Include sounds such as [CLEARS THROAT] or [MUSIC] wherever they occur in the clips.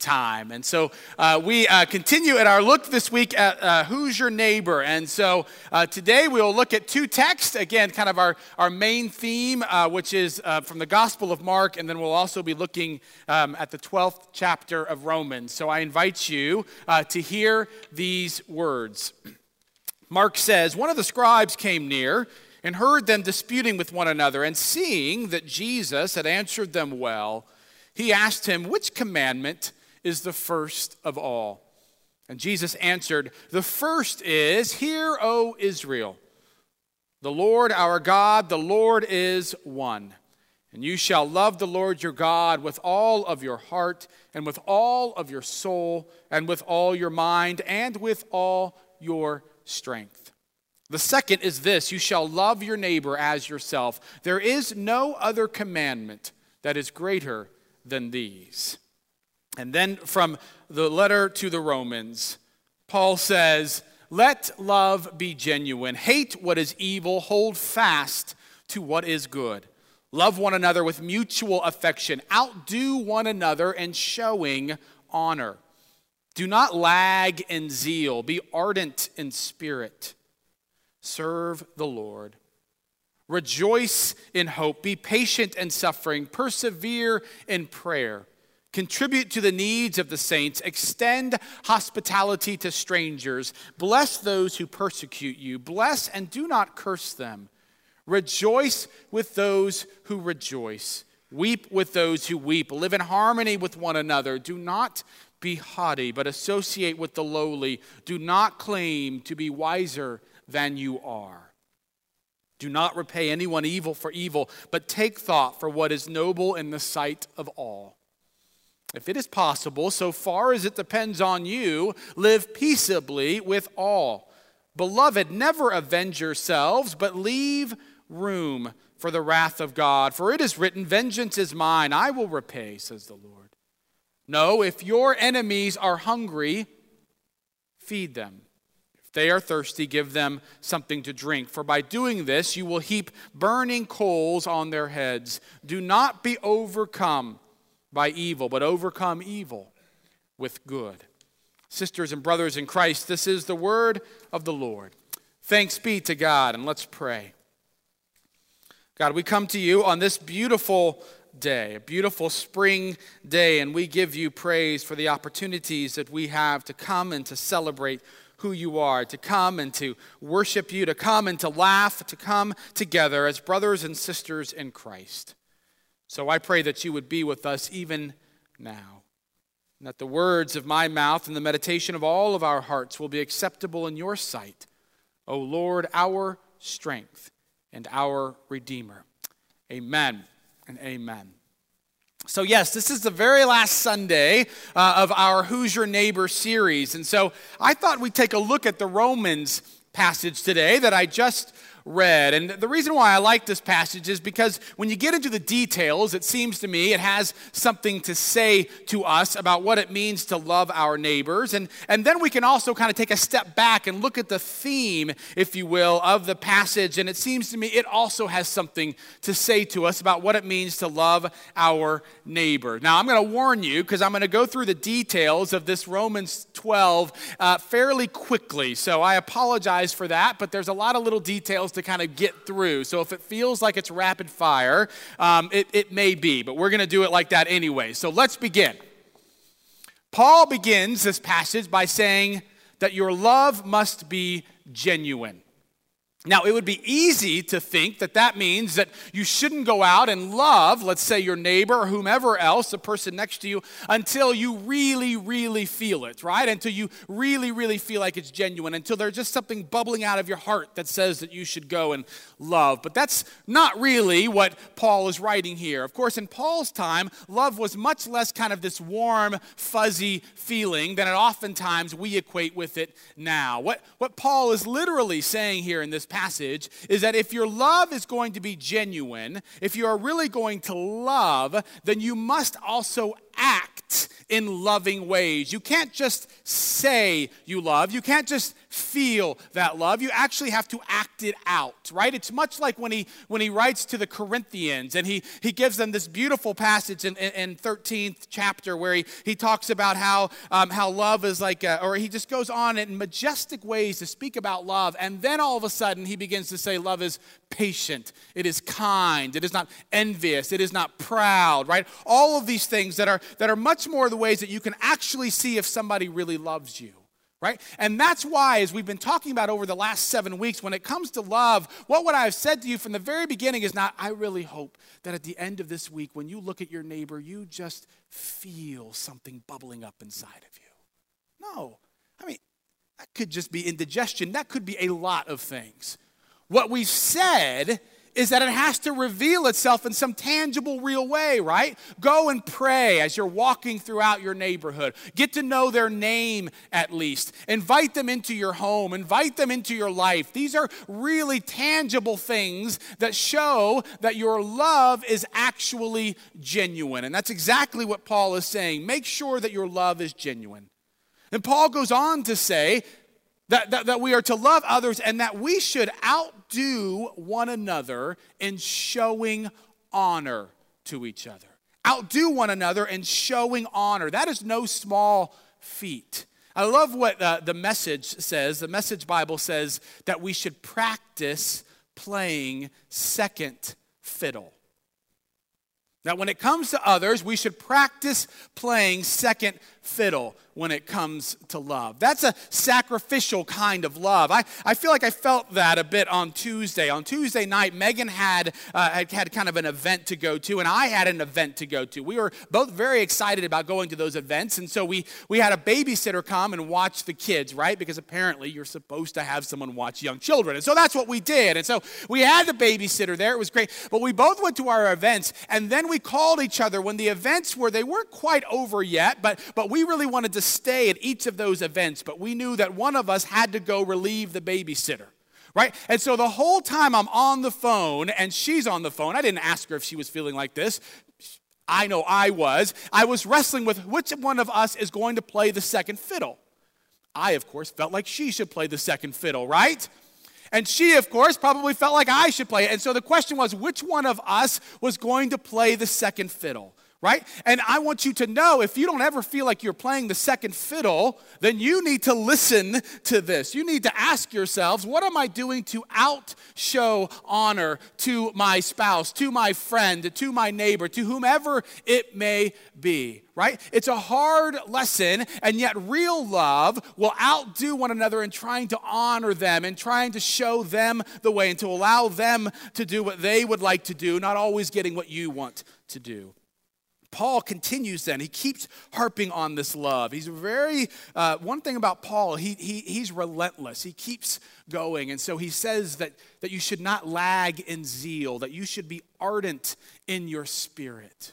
time. And so uh, we uh, continue at our look this week at uh, Hoosier Neighbor? And so uh, today we will look at two texts. Again, kind of our, our main theme, uh, which is uh, from the Gospel of Mark, and then we'll also be looking um, at the 12th chapter of Romans. So I invite you to hear these words. Mark says, One of the scribes came near and heard them disputing with one another, and seeing that Jesus had answered them well, he asked him, Which commandment? Is the first of all. And Jesus answered, The first is, Hear, O Israel, the Lord our God, the Lord is one. And you shall love the Lord your God with all of your heart, and with all of your soul, and with all your mind, and with all your strength. The second is this you shall love your neighbor as yourself. There is no other commandment that is greater than these. And then from the letter to the Romans, Paul says, Let love be genuine. Hate what is evil. Hold fast to what is good. Love one another with mutual affection. Outdo one another in showing honor. Do not lag in zeal. Be ardent in spirit. Serve the Lord. Rejoice in hope. Be patient in suffering. Persevere in prayer. Contribute to the needs of the saints. Extend hospitality to strangers. Bless those who persecute you. Bless and do not curse them. Rejoice with those who rejoice. Weep with those who weep. Live in harmony with one another. Do not be haughty, but associate with the lowly. Do not claim to be wiser than you are. Do not repay anyone evil for evil, but take thought for what is noble in the sight of all. If it is possible, so far as it depends on you, live peaceably with all. Beloved, never avenge yourselves, but leave room for the wrath of God. For it is written, Vengeance is mine, I will repay, says the Lord. No, if your enemies are hungry, feed them. If they are thirsty, give them something to drink. For by doing this, you will heap burning coals on their heads. Do not be overcome by evil, but overcome evil with good. Sisters and brothers in Christ, this is the word of the Lord. Thanks be to God, and let's pray. God, we come to you on this beautiful day, a beautiful spring day, and we give you praise for the opportunities that we have to come and to celebrate who you are, to come and to worship you, to come and to laugh, to come together as brothers and sisters in Christ. So I pray that you would be with us even now, and that the words of my mouth and the meditation of all of our hearts will be acceptable in your sight, O Lord, our strength and our Redeemer. Amen and amen. So, yes, this is the very last Sunday uh, of our Hoosier Neighbor series. And so I thought we'd take a look at the Romans passage today that I just read. And the reason why I like this passage is because when you get into the details, it seems to me it has something to say to us about what it means to love our neighbors. And, and then we can also kind of take a step back and look at the theme, if you will, of the passage. And it seems to me it also has something to say to us about what it means to love our neighbor. Now, I'm going to warn you because I'm going to go through the details of this Romans 12 uh, fairly quickly. So I apologize for that, but there's a lot of little details to kind of get through. So if it feels like it's rapid fire, um, it, it may be, but we're going to do it like that anyway. So let's begin. Paul begins this passage by saying that your love must be genuine. Now, it would be easy to think that that means that you shouldn't go out and love, let's say, your neighbor or whomever else, the person next to you, until you really, really feel it, right? Until you really, really feel like it's genuine, until there's just something bubbling out of your heart that says that you should go and love. But that's not really what Paul is writing here. Of course, in Paul's time, love was much less kind of this warm, fuzzy feeling than it oftentimes we equate with it now. What, what Paul is literally saying here in this passage is that if your love is going to be genuine, if you are really going to love, then you must also act in loving ways. You can't just say you love, you can't just feel that love. You actually have to act it out, right? It's much like when he when he writes to the Corinthians and he he gives them this beautiful passage in, in, in 13th chapter where he, he talks about how um, how love is like, a, or he just goes on in majestic ways to speak about love, and then all of a sudden he begins to say love is patient, it is kind, it is not envious, it is not proud, right? All of these things that are that are much more the ways that you can actually see if somebody really loves you right? And that's why, as we've been talking about over the last seven weeks, when it comes to love, what would I have said to you from the very beginning is not, I really hope that at the end of this week, when you look at your neighbor, you just feel something bubbling up inside of you. No. I mean, that could just be indigestion, that could be a lot of things. What we've said is that it has to reveal itself in some tangible, real way, right? Go and pray as you're walking throughout your neighborhood. Get to know their name at least. Invite them into your home, invite them into your life. These are really tangible things that show that your love is actually genuine. And that's exactly what Paul is saying. Make sure that your love is genuine. And Paul goes on to say that, that, that we are to love others and that we should outdo one another in showing honor to each other. Outdo one another in showing honor. That is no small feat. I love what uh, the message says. The message Bible says that we should practice playing second fiddle. Now, when it comes to others, we should practice playing second fiddle when it comes to love. That's a sacrificial kind of love. I, I feel like I felt that a bit on Tuesday. On Tuesday night, Megan had, uh, had, kind of an event to go to, and I had an event to go to. We were both very excited about going to those events, and so we, we had a babysitter come and watch the kids, right? Because apparently you're supposed to have someone watch young children. And so that's what we did. And so we had the babysitter there. It was great. But we both went to our events, and then we called each other when the events were, they weren't quite over yet, but, but we really wanted to stay at each of those events, but we knew that one of us had to go relieve the babysitter right? And so the whole time I'm on the phone and she's on the phone, I didn't ask her if she was feeling like this. I know I was. I was wrestling with which one of us is going to play the second fiddle. I, of course, felt like she should play the second fiddle, right? And she, of course, probably felt like I should play it. And so the question was which one of us was going to play the second fiddle? Right? And I want you to know if you don't ever feel like you're playing the second fiddle, then you need to listen to this. You need to ask yourselves, what am I doing to outshow honor to my spouse, to my friend, to my neighbor, to whomever it may be, right? It's a hard lesson, and yet real love will outdo one another in trying to honor them and trying to show them the way and to allow them to do what they would like to do, not always getting what you want to do. Paul continues then. He keeps harping on this love. He's very, uh, one thing about Paul, he, he, he's relentless. He keeps going. And so he says that, that you should not lag in zeal, that you should be ardent in your spirit.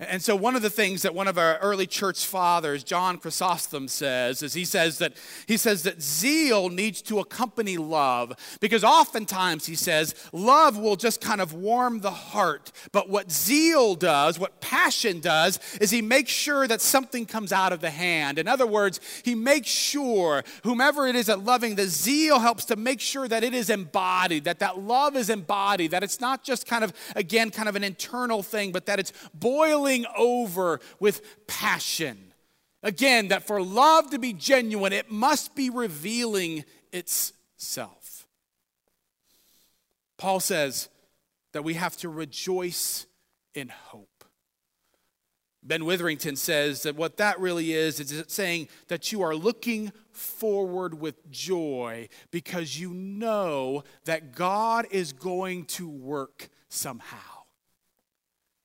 And so, one of the things that one of our early church fathers, John Chrysostom, says is he says that he says that zeal needs to accompany love because oftentimes he says love will just kind of warm the heart, but what zeal does, what passion does, is he makes sure that something comes out of the hand. In other words, he makes sure whomever it is that loving, the zeal helps to make sure that it is embodied, that that love is embodied, that it's not just kind of again kind of an internal thing, but that it's boiling over with passion. Again, that for love to be genuine, it must be revealing itself. Paul says that we have to rejoice in hope. Ben Witherington says that what that really is, is it's saying that you are looking forward with joy because you know that God is going to work somehow.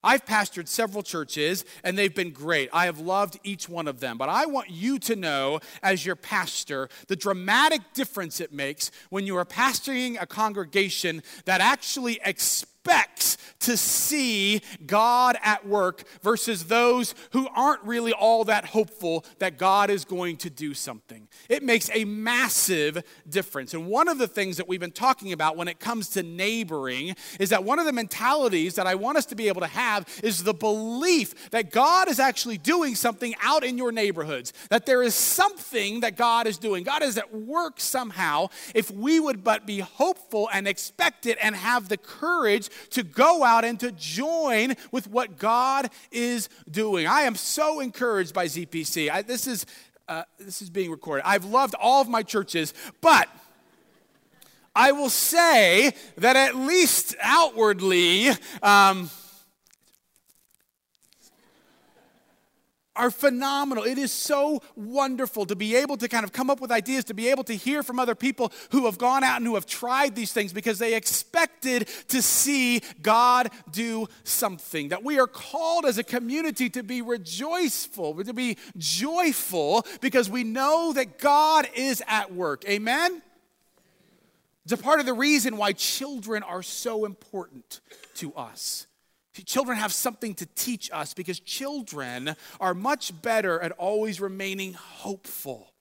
I've pastored several churches and they've been great. I have loved each one of them. But I want you to know, as your pastor, the dramatic difference it makes when you are pastoring a congregation that actually expects to see God at work versus those who aren't really all that hopeful that God is going to do something. It makes a massive difference. And one of the things that we've been talking about when it comes to neighboring is that one of the mentalities that I want us to be able to have is the belief that God is actually doing something out in your neighborhoods, that there is something that God is doing. God is at work somehow if we would but be hopeful and expect it and have the courage to go out and to join with what God is doing. I am so encouraged by ZPC. I, this is uh, this is being recorded. I've loved all of my churches, but I will say that at least outwardly. Um, are phenomenal. It is so wonderful to be able to kind of come up with ideas, to be able to hear from other people who have gone out and who have tried these things because they expected to see God do something. That we are called as a community to be rejoiceful, to be joyful because we know that God is at work. Amen? It's a part of the reason why children are so important to us. Children have something to teach us because children are much better at always remaining hopeful.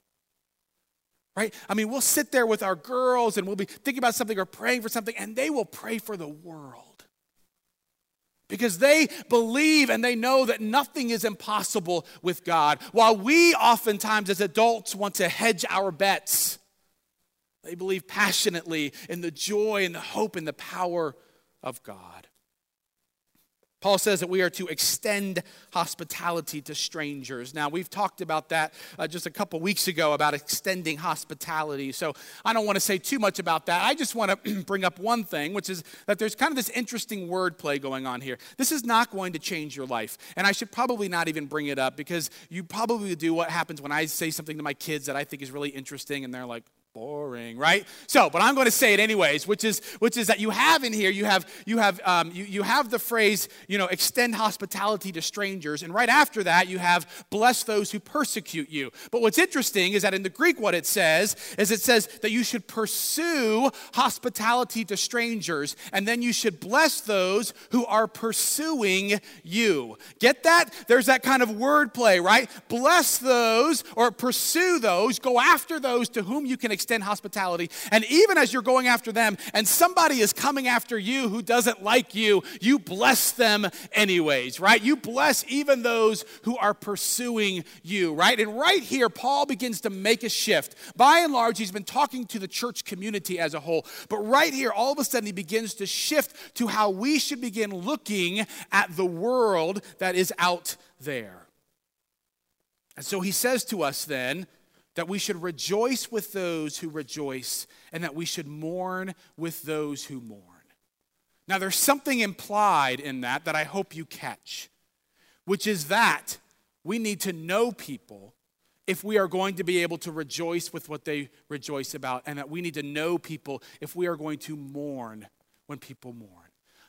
Right? I mean, we'll sit there with our girls and we'll be thinking about something or praying for something, and they will pray for the world. Because they believe and they know that nothing is impossible with God. While we oftentimes as adults want to hedge our bets, they believe passionately in the joy and the hope and the power of God. Paul says that we are to extend hospitality to strangers. Now, we've talked about that uh, just a couple weeks ago about extending hospitality. So I don't want to say too much about that. I just want [CLEARS THROAT] to bring up one thing, which is that there's kind of this interesting wordplay going on here. This is not going to change your life. And I should probably not even bring it up because you probably do what happens when I say something to my kids that I think is really interesting and they're like, boring right? So but i'm going to say it anyways which is which is that you have in here you have you have um, you, you have the phrase you know extend hospitality to strangers and right after that you have bless those who persecute you. But what's interesting is that in the greek what it says is it says that you should pursue hospitality to strangers and then you should bless those who are pursuing you. Get that? There's that kind of wordplay right? Bless those or pursue those go after those to whom you can extend hospitality. And even as you're going after them and somebody is coming after you who doesn't like you, you bless them anyways, right? You bless even those who are pursuing you, right? And right here, Paul begins to make a shift. By and large, he's been talking to the church community as a whole. But right here, all of a sudden, he begins to shift to how we should begin looking at the world that is out there. And so he says to us then, that we should rejoice with those who rejoice, and that we should mourn with those who mourn. Now, there's something implied in that that I hope you catch, which is that we need to know people if we are going to be able to rejoice with what they rejoice about, and that we need to know people if we are going to mourn when people mourn.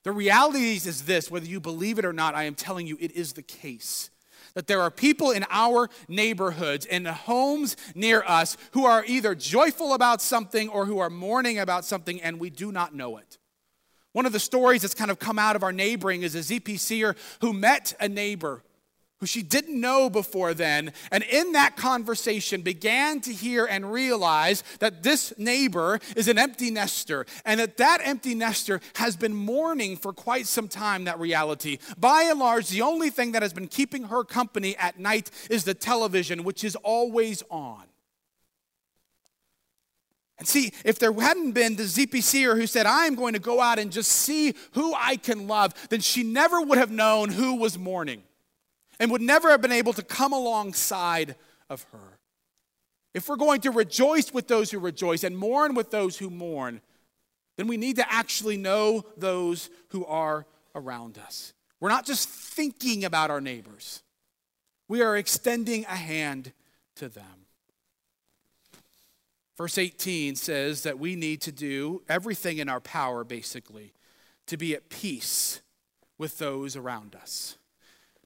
The reality is this whether you believe it or not, I am telling you, it is the case that there are people in our neighborhoods and homes near us who are either joyful about something or who are mourning about something and we do not know it. One of the stories that's kind of come out of our neighboring is a ZPCer who met a neighbor who she didn't know before then, and in that conversation began to hear and realize that this neighbor is an empty nester, and that that empty nester has been mourning for quite some time that reality. By and large, the only thing that has been keeping her company at night is the television, which is always on. And see, if there hadn't been the ZPCer who said, I'm going to go out and just see who I can love, then she never would have known who was mourning and would never have been able to come alongside of her. If we're going to rejoice with those who rejoice and mourn with those who mourn, then we need to actually know those who are around us. We're not just thinking about our neighbors, we are extending a hand to them. Verse 18 says that we need to do everything in our power, basically, to be at peace with those around us.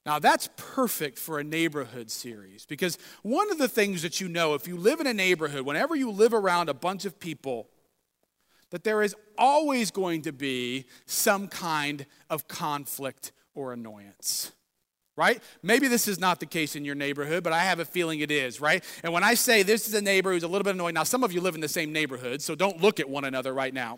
Now, that's perfect for a neighborhood series because one of the things that you know, if you live in a neighborhood, whenever you live around a bunch of people, that there is always going to be some kind of conflict or annoyance right? Maybe this is not the case in your neighborhood, but I have a feeling it is, right? And when I say this is a neighbor who's a little bit annoying, now some of you live in the same neighborhood, so don't look at one another right now.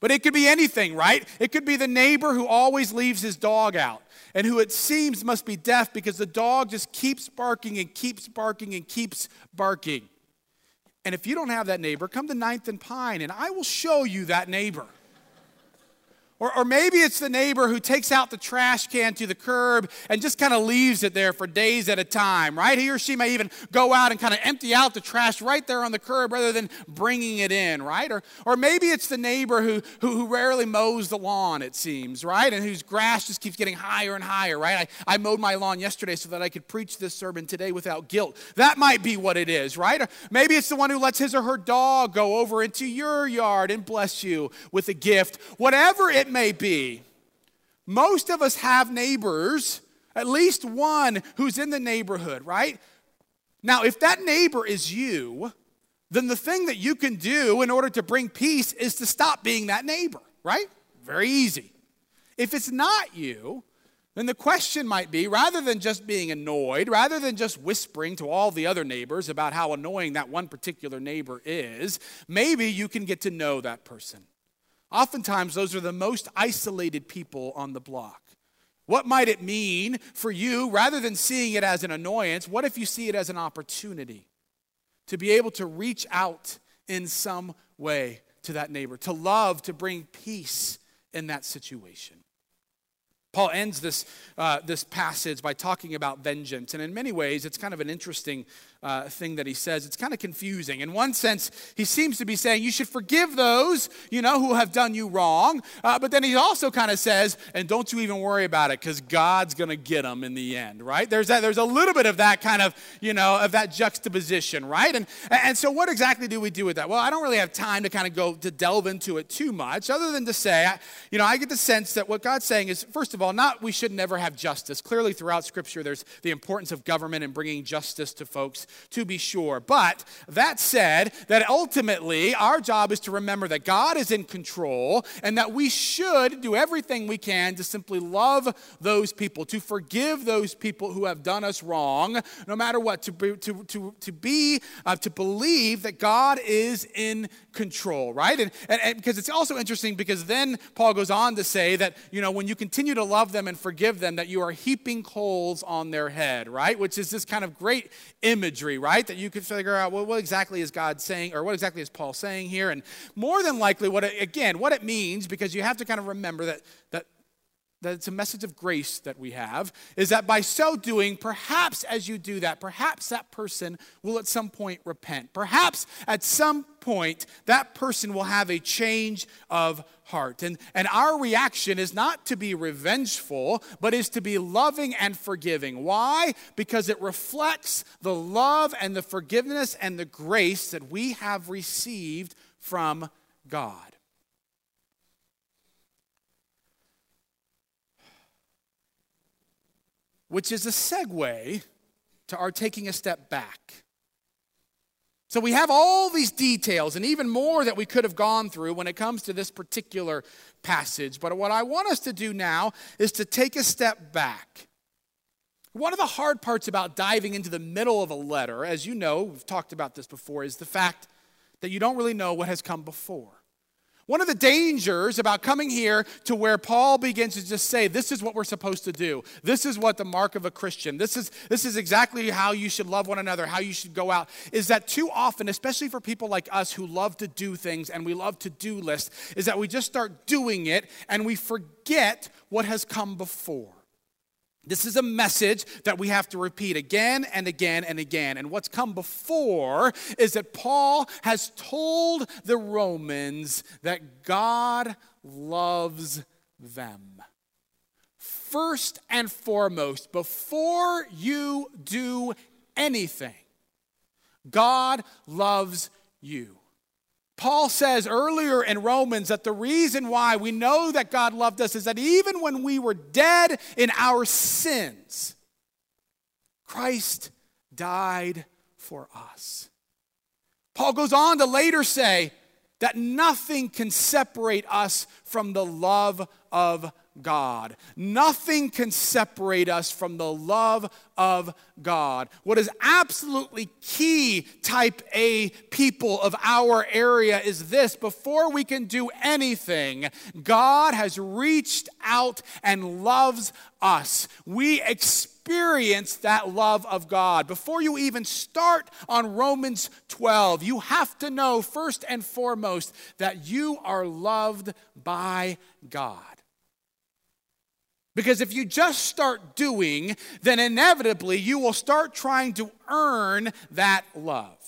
But it could be anything, right? It could be the neighbor who always leaves his dog out and who it seems must be deaf because the dog just keeps barking and keeps barking and keeps barking. And if you don't have that neighbor, come to Ninth and Pine and I will show you that neighbor. Or, or maybe it's the neighbor who takes out the trash can to the curb and just kind of leaves it there for days at a time, right? He or she may even go out and kind of empty out the trash right there on the curb rather than bringing it in, right? Or, or maybe it's the neighbor who, who, who rarely mows the lawn, it seems, right? And whose grass just keeps getting higher and higher, right? I, I mowed my lawn yesterday so that I could preach this sermon today without guilt. That might be what it is, right? Or maybe it's the one who lets his or her dog go over into your yard and bless you with a gift. Whatever it may be, most of us have neighbors, at least one who's in the neighborhood, right? Now, if that neighbor is you, then the thing that you can do in order to bring peace is to stop being that neighbor, right? Very easy. If it's not you, then the question might be rather than just being annoyed, rather than just whispering to all the other neighbors about how annoying that one particular neighbor is, maybe you can get to know that person. Oftentimes, those are the most isolated people on the block. What might it mean for you, rather than seeing it as an annoyance, what if you see it as an opportunity to be able to reach out in some way to that neighbor, to love, to bring peace in that situation? Paul ends this, uh, this passage by talking about vengeance. And in many ways, it's kind of an interesting uh, thing that he says. It's kind of confusing. In one sense, he seems to be saying you should forgive those, you know, who have done you wrong. Uh, but then he also kind of says, and don't you even worry about it because God's going to get them in the end, right? There's, that, there's a little bit of that kind of, you know, of that juxtaposition, right? And, and so what exactly do we do with that? Well, I don't really have time to kind of go to delve into it too much other than to say, I, you know, I get the sense that what God's saying is, first of all, not we should never have justice. Clearly throughout Scripture, there's the importance of government and bringing justice to folks to be sure. But that said, that ultimately our job is to remember that God is in control and that we should do everything we can to simply love those people, to forgive those people who have done us wrong, no matter what, to be, to, to, to be, uh, to believe that God is in control, right? And, and, and because it's also interesting because then Paul goes on to say that, you know, when you continue to love them and forgive them, that you are heaping coals on their head, right? Which is this kind of great imagery, right? That you could figure out, well, what exactly is God saying, or what exactly is Paul saying here? And more than likely, what it, again, what it means, because you have to kind of remember that, that that it's a message of grace that we have, is that by so doing, perhaps as you do that, perhaps that person will at some point repent. Perhaps at some point, that person will have a change of heart. And, and our reaction is not to be revengeful, but is to be loving and forgiving. Why? Because it reflects the love and the forgiveness and the grace that we have received from God. Which is a segue to our taking a step back. So we have all these details and even more that we could have gone through when it comes to this particular passage. But what I want us to do now is to take a step back. One of the hard parts about diving into the middle of a letter, as you know, we've talked about this before, is the fact that you don't really know what has come before. One of the dangers about coming here to where Paul begins to just say, this is what we're supposed to do. This is what the mark of a Christian. This is, this is exactly how you should love one another, how you should go out, is that too often, especially for people like us who love to do things and we love to do lists, is that we just start doing it and we forget what has come before. This is a message that we have to repeat again and again and again. And what's come before is that Paul has told the Romans that God loves them. First and foremost, before you do anything, God loves you. Paul says earlier in Romans that the reason why we know that God loved us is that even when we were dead in our sins, Christ died for us. Paul goes on to later say that nothing can separate us from the love of God. Nothing can separate us from the love of God. What is absolutely key, type A people of our area, is this before we can do anything, God has reached out and loves us. We experience that love of God. Before you even start on Romans 12, you have to know first and foremost that you are loved by God. Because if you just start doing, then inevitably you will start trying to earn that love.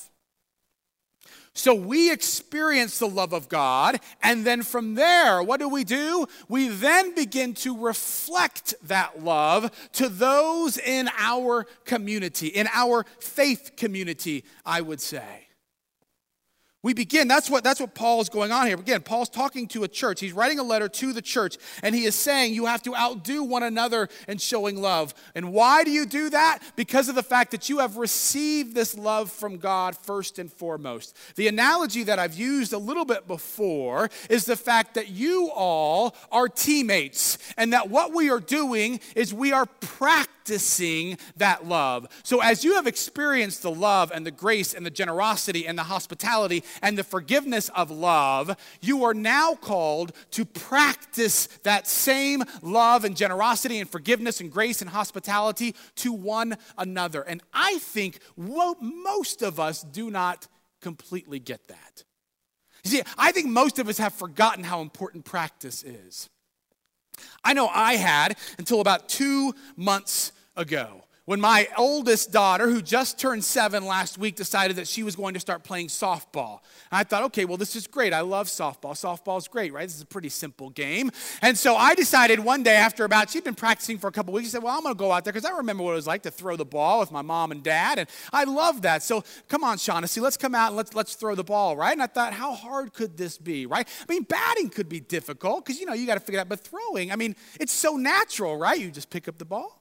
So we experience the love of God, and then from there, what do we do? We then begin to reflect that love to those in our community, in our faith community, I would say. We begin, that's what, that's what Paul is going on here. Again, Paul's talking to a church. He's writing a letter to the church, and he is saying you have to outdo one another in showing love. And why do you do that? Because of the fact that you have received this love from God first and foremost. The analogy that I've used a little bit before is the fact that you all are teammates, and that what we are doing is we are practicing practicing that love. So, as you have experienced the love and the grace and the generosity and the hospitality and the forgiveness of love, you are now called to practice that same love and generosity and forgiveness and grace and hospitality to one another. And I think most of us do not completely get that. You see, I think most of us have forgotten how important practice is. I know I had until about two months ago when my oldest daughter, who just turned seven last week, decided that she was going to start playing softball. I thought, okay, well, this is great. I love softball. Softball's great, right? This is a pretty simple game. And so I decided one day after about, she'd been practicing for a couple weeks, I said, well, I'm going to go out there because I remember what it was like to throw the ball with my mom and dad. And I love that. So come on, Shaughnessy, let's come out and let's, let's throw the ball, right? And I thought, how hard could this be, right? I mean, batting could be difficult because, you know, you got to figure out. But throwing, I mean, it's so natural, right? You just pick up the ball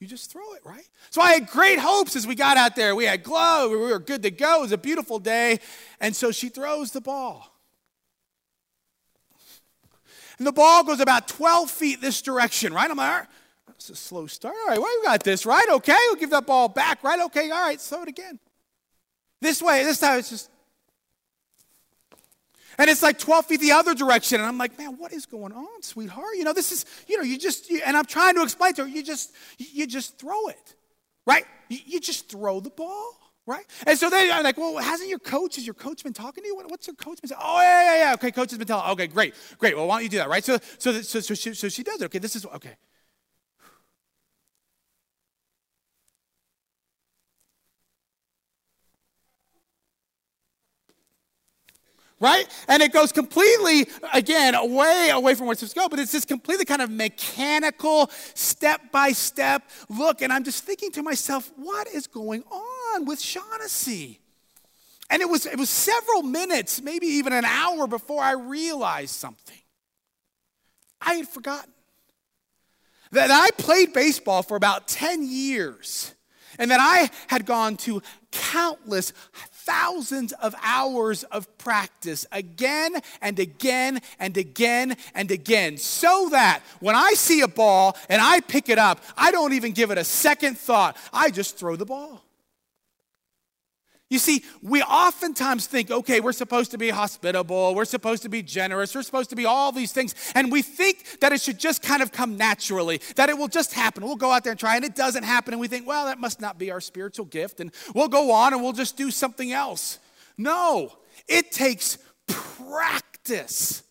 you just throw it, right? So I had great hopes as we got out there. We had glow, we were good to go. It was a beautiful day. And so she throws the ball. And the ball goes about 12 feet this direction, right? I'm like, that's a slow start. All right, well, we got this, right? Okay, we'll give that ball back, right? Okay, all right, throw it again. This way, this time it's just and it's like 12 feet the other direction. And I'm like, man, what is going on, sweetheart? You know, this is, you know, you just, you, and I'm trying to explain to her, you just, you just throw it, right? You, you just throw the ball. Right? And so they are like, well, hasn't your coach, has your coach been talking to you? What, what's your coach been saying? Oh, yeah, yeah, yeah. Okay, coach has been telling. Okay, great, great. Well, why don't you do that, right? So, so, so, so, she, so she does it. Okay, this is, okay. Right? And it goes completely, again, away, away from where it's supposed to go, but it's this completely kind of mechanical, step by step look. And I'm just thinking to myself, what is going on with Shaughnessy? And it was, it was several minutes, maybe even an hour before I realized something. I had forgotten that I played baseball for about 10 years and that I had gone to countless thousands of hours of practice again and again and again and again so that when I see a ball and I pick it up, I don't even give it a second thought. I just throw the ball. You see, we oftentimes think, okay, we're supposed to be hospitable, we're supposed to be generous, we're supposed to be all these things, and we think that it should just kind of come naturally, that it will just happen. We'll go out there and try, and it doesn't happen, and we think, well, that must not be our spiritual gift, and we'll go on and we'll just do something else. No, it takes practice.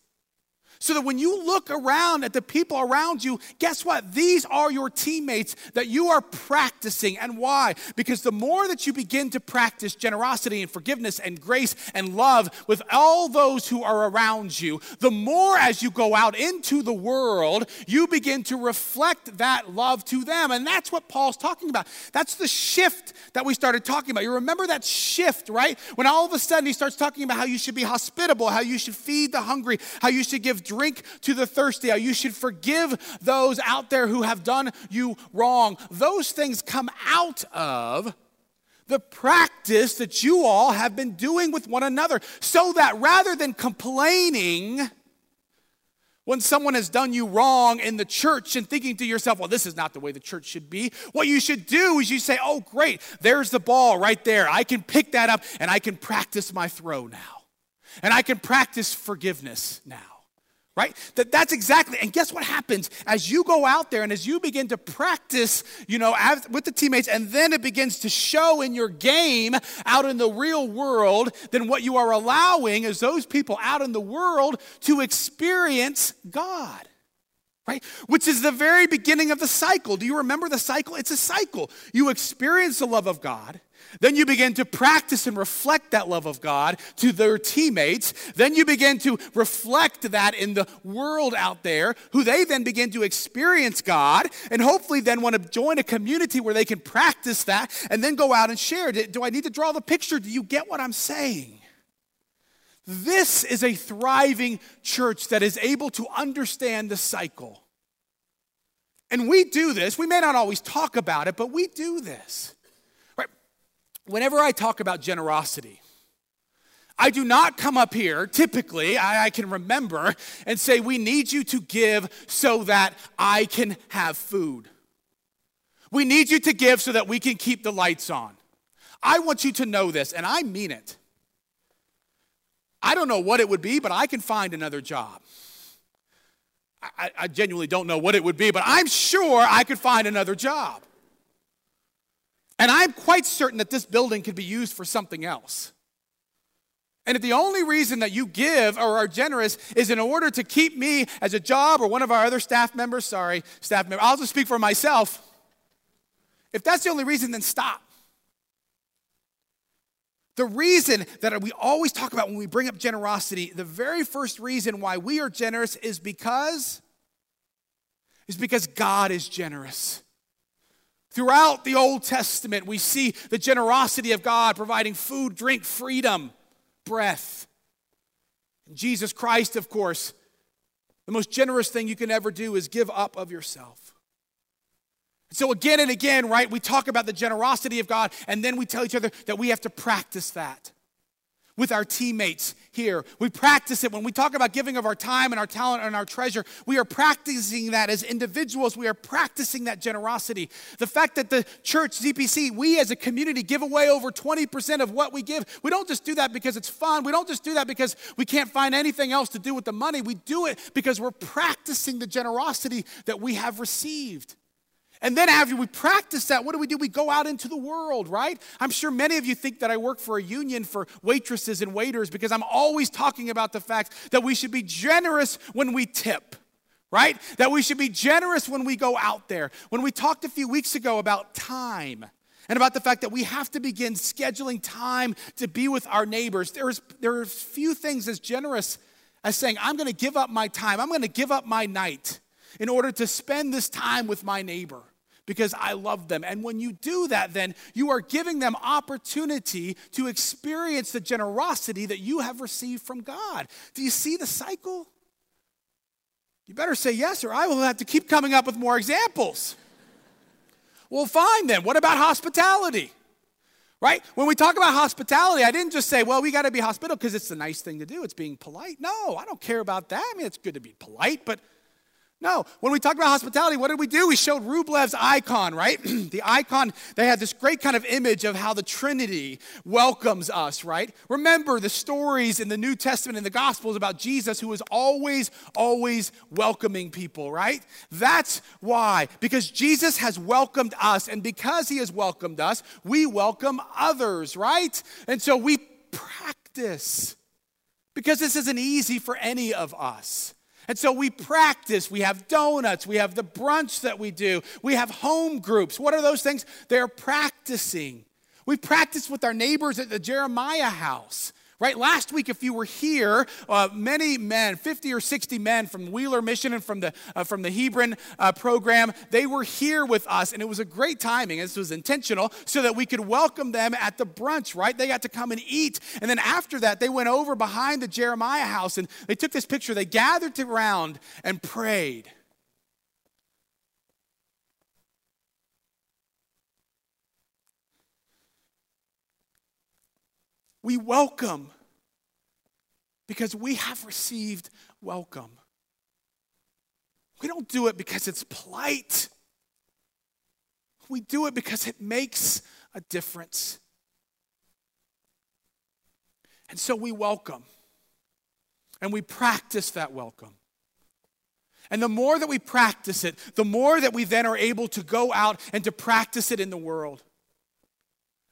So that when you look around at the people around you, guess what? These are your teammates that you are practicing. And why? Because the more that you begin to practice generosity and forgiveness and grace and love with all those who are around you, the more as you go out into the world, you begin to reflect that love to them. And that's what Paul's talking about. That's the shift that we started talking about. You remember that shift, right? When all of a sudden he starts talking about how you should be hospitable, how you should feed the hungry, how you should give drink to the thirsty, you should forgive those out there who have done you wrong. Those things come out of the practice that you all have been doing with one another, so that rather than complaining, when someone has done you wrong in the church and thinking to yourself, well, this is not the way the church should be, what you should do is you say, oh, great, there's the ball right there. I can pick that up and I can practice my throw now. And I can practice forgiveness now right? That, that's exactly, and guess what happens as you go out there and as you begin to practice, you know, with the teammates, and then it begins to show in your game out in the real world, then what you are allowing is those people out in the world to experience God. Right? Which is the very beginning of the cycle. Do you remember the cycle? It's a cycle. You experience the love of God. Then you begin to practice and reflect that love of God to their teammates. Then you begin to reflect that in the world out there, who they then begin to experience God and hopefully then want to join a community where they can practice that and then go out and share it. Do I need to draw the picture? Do you get what I'm saying? This is a thriving church that is able to understand the cycle. And we do this. We may not always talk about it, but we do this whenever I talk about generosity, I do not come up here, typically, I, I, can remember, and say, We need you to give so that I can have food. We need you to give so that we can keep the lights on. I want you to know this, and I mean it. I don't know what it would be, but I can find another job. I, I genuinely don't know what it would be, but I'm sure I could find another job. And I'm quite certain that this building could be used for something else. And if the only reason that you give or are generous is in order to keep me as a job or one of our other staff members, sorry, staff member, I'll just speak for myself. If that's the only reason, then stop. The reason that we always talk about when we bring up generosity, the very first reason why we are generous is because is because God is generous. Throughout the Old Testament, we see the generosity of God providing food, drink, freedom, breath. And Jesus Christ, of course, the most generous thing you can ever do is give up of yourself. So, again and again, right, we talk about the generosity of God, and then we tell each other that we have to practice that with our teammates here. We practice it when we talk about giving of our time and our talent and our treasure. We are practicing that as individuals. We are practicing that generosity. The fact that the church, ZPC, we as a community give away over 20% of what we give. We don't just do that because it's fun. We don't just do that because we can't find anything else to do with the money. We do it because we're practicing the generosity that we have received. And then after we practice that, what do we do? We go out into the world, right? I'm sure many of you think that I work for a union for waitresses and waiters because I'm always talking about the fact that we should be generous when we tip, right? That we should be generous when we go out there. When we talked a few weeks ago about time, and about the fact that we have to begin scheduling time to be with our neighbors. There's, there are few things as generous as saying, I'm going to give up my time, I'm going to give up my night in order to spend this time with my neighbor because I love them. And when you do that, then you are giving them opportunity to experience the generosity that you have received from God. Do you see the cycle? You better say yes, or I will have to keep coming up with more examples. well, fine then. What about hospitality? Right? When we talk about hospitality, I didn't just say, well, we got to be hospitable because it's the nice thing to do. It's being polite. No, I don't care about that. I mean, it's good to be polite, but no, when we talk about hospitality, what did we do? We showed Rublev's icon, right? [CLEARS THROAT] the icon, they had this great kind of image of how the Trinity welcomes us, right? Remember the stories in the New Testament and the Gospels about Jesus who was always, always welcoming people, right? That's why. Because Jesus has welcomed us, and because he has welcomed us, we welcome others, right? And so we practice because this isn't easy for any of us. And so we practice. We have donuts. We have the brunch that we do. We have home groups. What are those things? They're practicing. We practice with our neighbors at the Jeremiah house. Right? Last week, if you were here, uh, many men, 50 or 60 men from Wheeler Mission and from the, uh, from the Hebron uh, program, they were here with us, and it was a great timing. This was intentional so that we could welcome them at the brunch, right? They got to come and eat. And then after that, they went over behind the Jeremiah house and they took this picture. They gathered around and prayed. We welcome because we have received welcome. We don't do it because it's polite. We do it because it makes a difference. And so we welcome and we practice that welcome. And the more that we practice it, the more that we then are able to go out and to practice it in the world.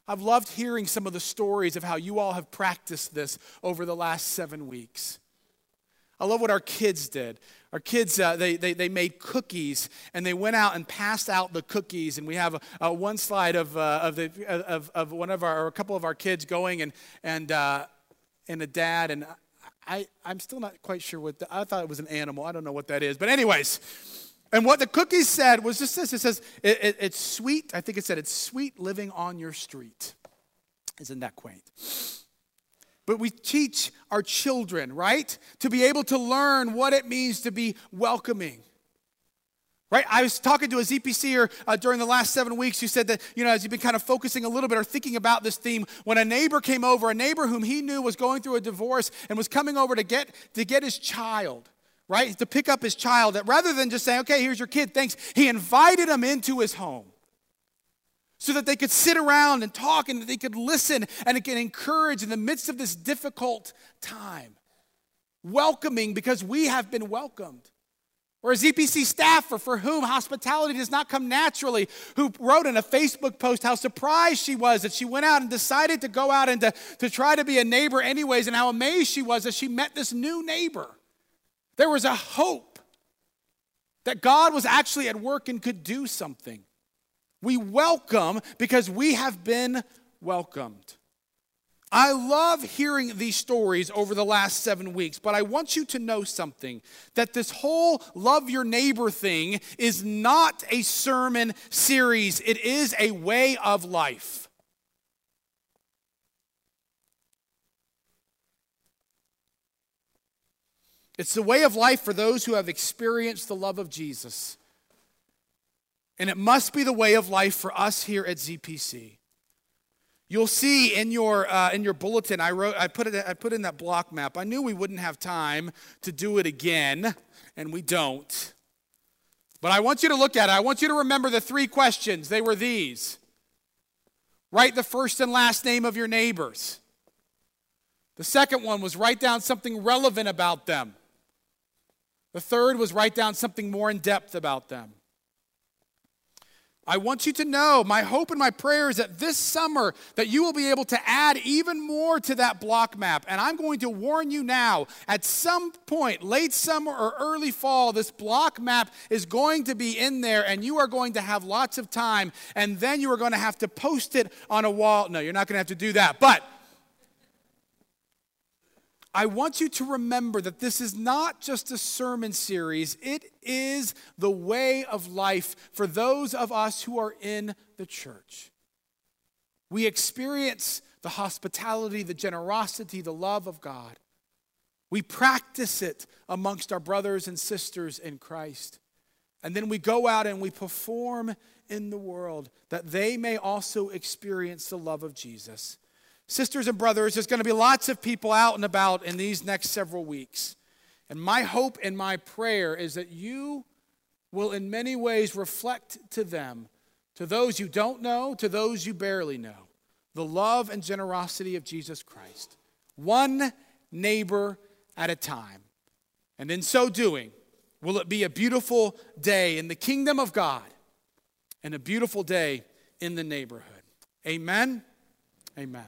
I've loved hearing some of the stories of how you all have practiced this over the last seven weeks. I love what our kids did. Our kids, uh, they, they, they made cookies and they went out and passed out the cookies. And we have a one slide of, uh, of, the, of, of one of our, or a couple of our kids going and, and, uh, and a dad. And I, I'm still not quite sure what, the, I thought it was an animal. I don't know what that is. But, anyways, and what the cookies said was just this it says, it, it, it's sweet. I think it said, it's sweet living on your street. Isn't that quaint? But we teach our children, right, to be able to learn what it means to be welcoming. Right? I was talking to a ZPCer uh, during the last seven weeks who said that, you know, as you've been kind of focusing a little bit or thinking about this theme, when a neighbor came over, a neighbor whom he knew was going through a divorce and was coming over to get, to get his child, right? To pick up his child, that rather than just saying, okay, here's your kid, thanks, he invited him into his home so that they could sit around and talk and that they could listen and could encourage in the midst of this difficult time. Welcoming because we have been welcomed or a ZPC staffer for whom hospitality does not come naturally, who wrote in a Facebook post how surprised she was that she went out and decided to go out and to, to try to be a neighbor anyways, and how amazed she was that she met this new neighbor. There was a hope that God was actually at work and could do something. We welcome because we have been welcomed. I love hearing these stories over the last seven weeks, but I want you to know something that this whole love your neighbor thing is not a sermon series, it is a way of life. It's the way of life for those who have experienced the love of Jesus. And it must be the way of life for us here at ZPC. You'll see in your, uh, in your bulletin, I, wrote, I, put it, I put in that block map. I knew we wouldn't have time to do it again, and we don't. But I want you to look at it. I want you to remember the three questions. They were these Write the first and last name of your neighbors. The second one was write down something relevant about them. The third was write down something more in depth about them. I want you to know my hope and my prayer is that this summer that you will be able to add even more to that block map. And I'm going to warn you now, at some point, late summer or early fall, this block map is going to be in there and you are going to have lots of time and then you are going to have to post it on a wall. No, you're not going to have to do that. But I want you to remember that this is not just a sermon series, it is the way of life for those of us who are in the church. We experience the hospitality, the generosity, the love of God. We practice it amongst our brothers and sisters in Christ. And then we go out and we perform in the world that they may also experience the love of Jesus. Sisters and brothers, there's going to be lots of people out and about in these next several weeks. And my hope and my prayer is that you will, in many ways, reflect to them, to those you don't know, to those you barely know, the love and generosity of Jesus Christ, one neighbor at a time. And in so doing, will it be a beautiful day in the kingdom of God and a beautiful day in the neighborhood. Amen. Amen.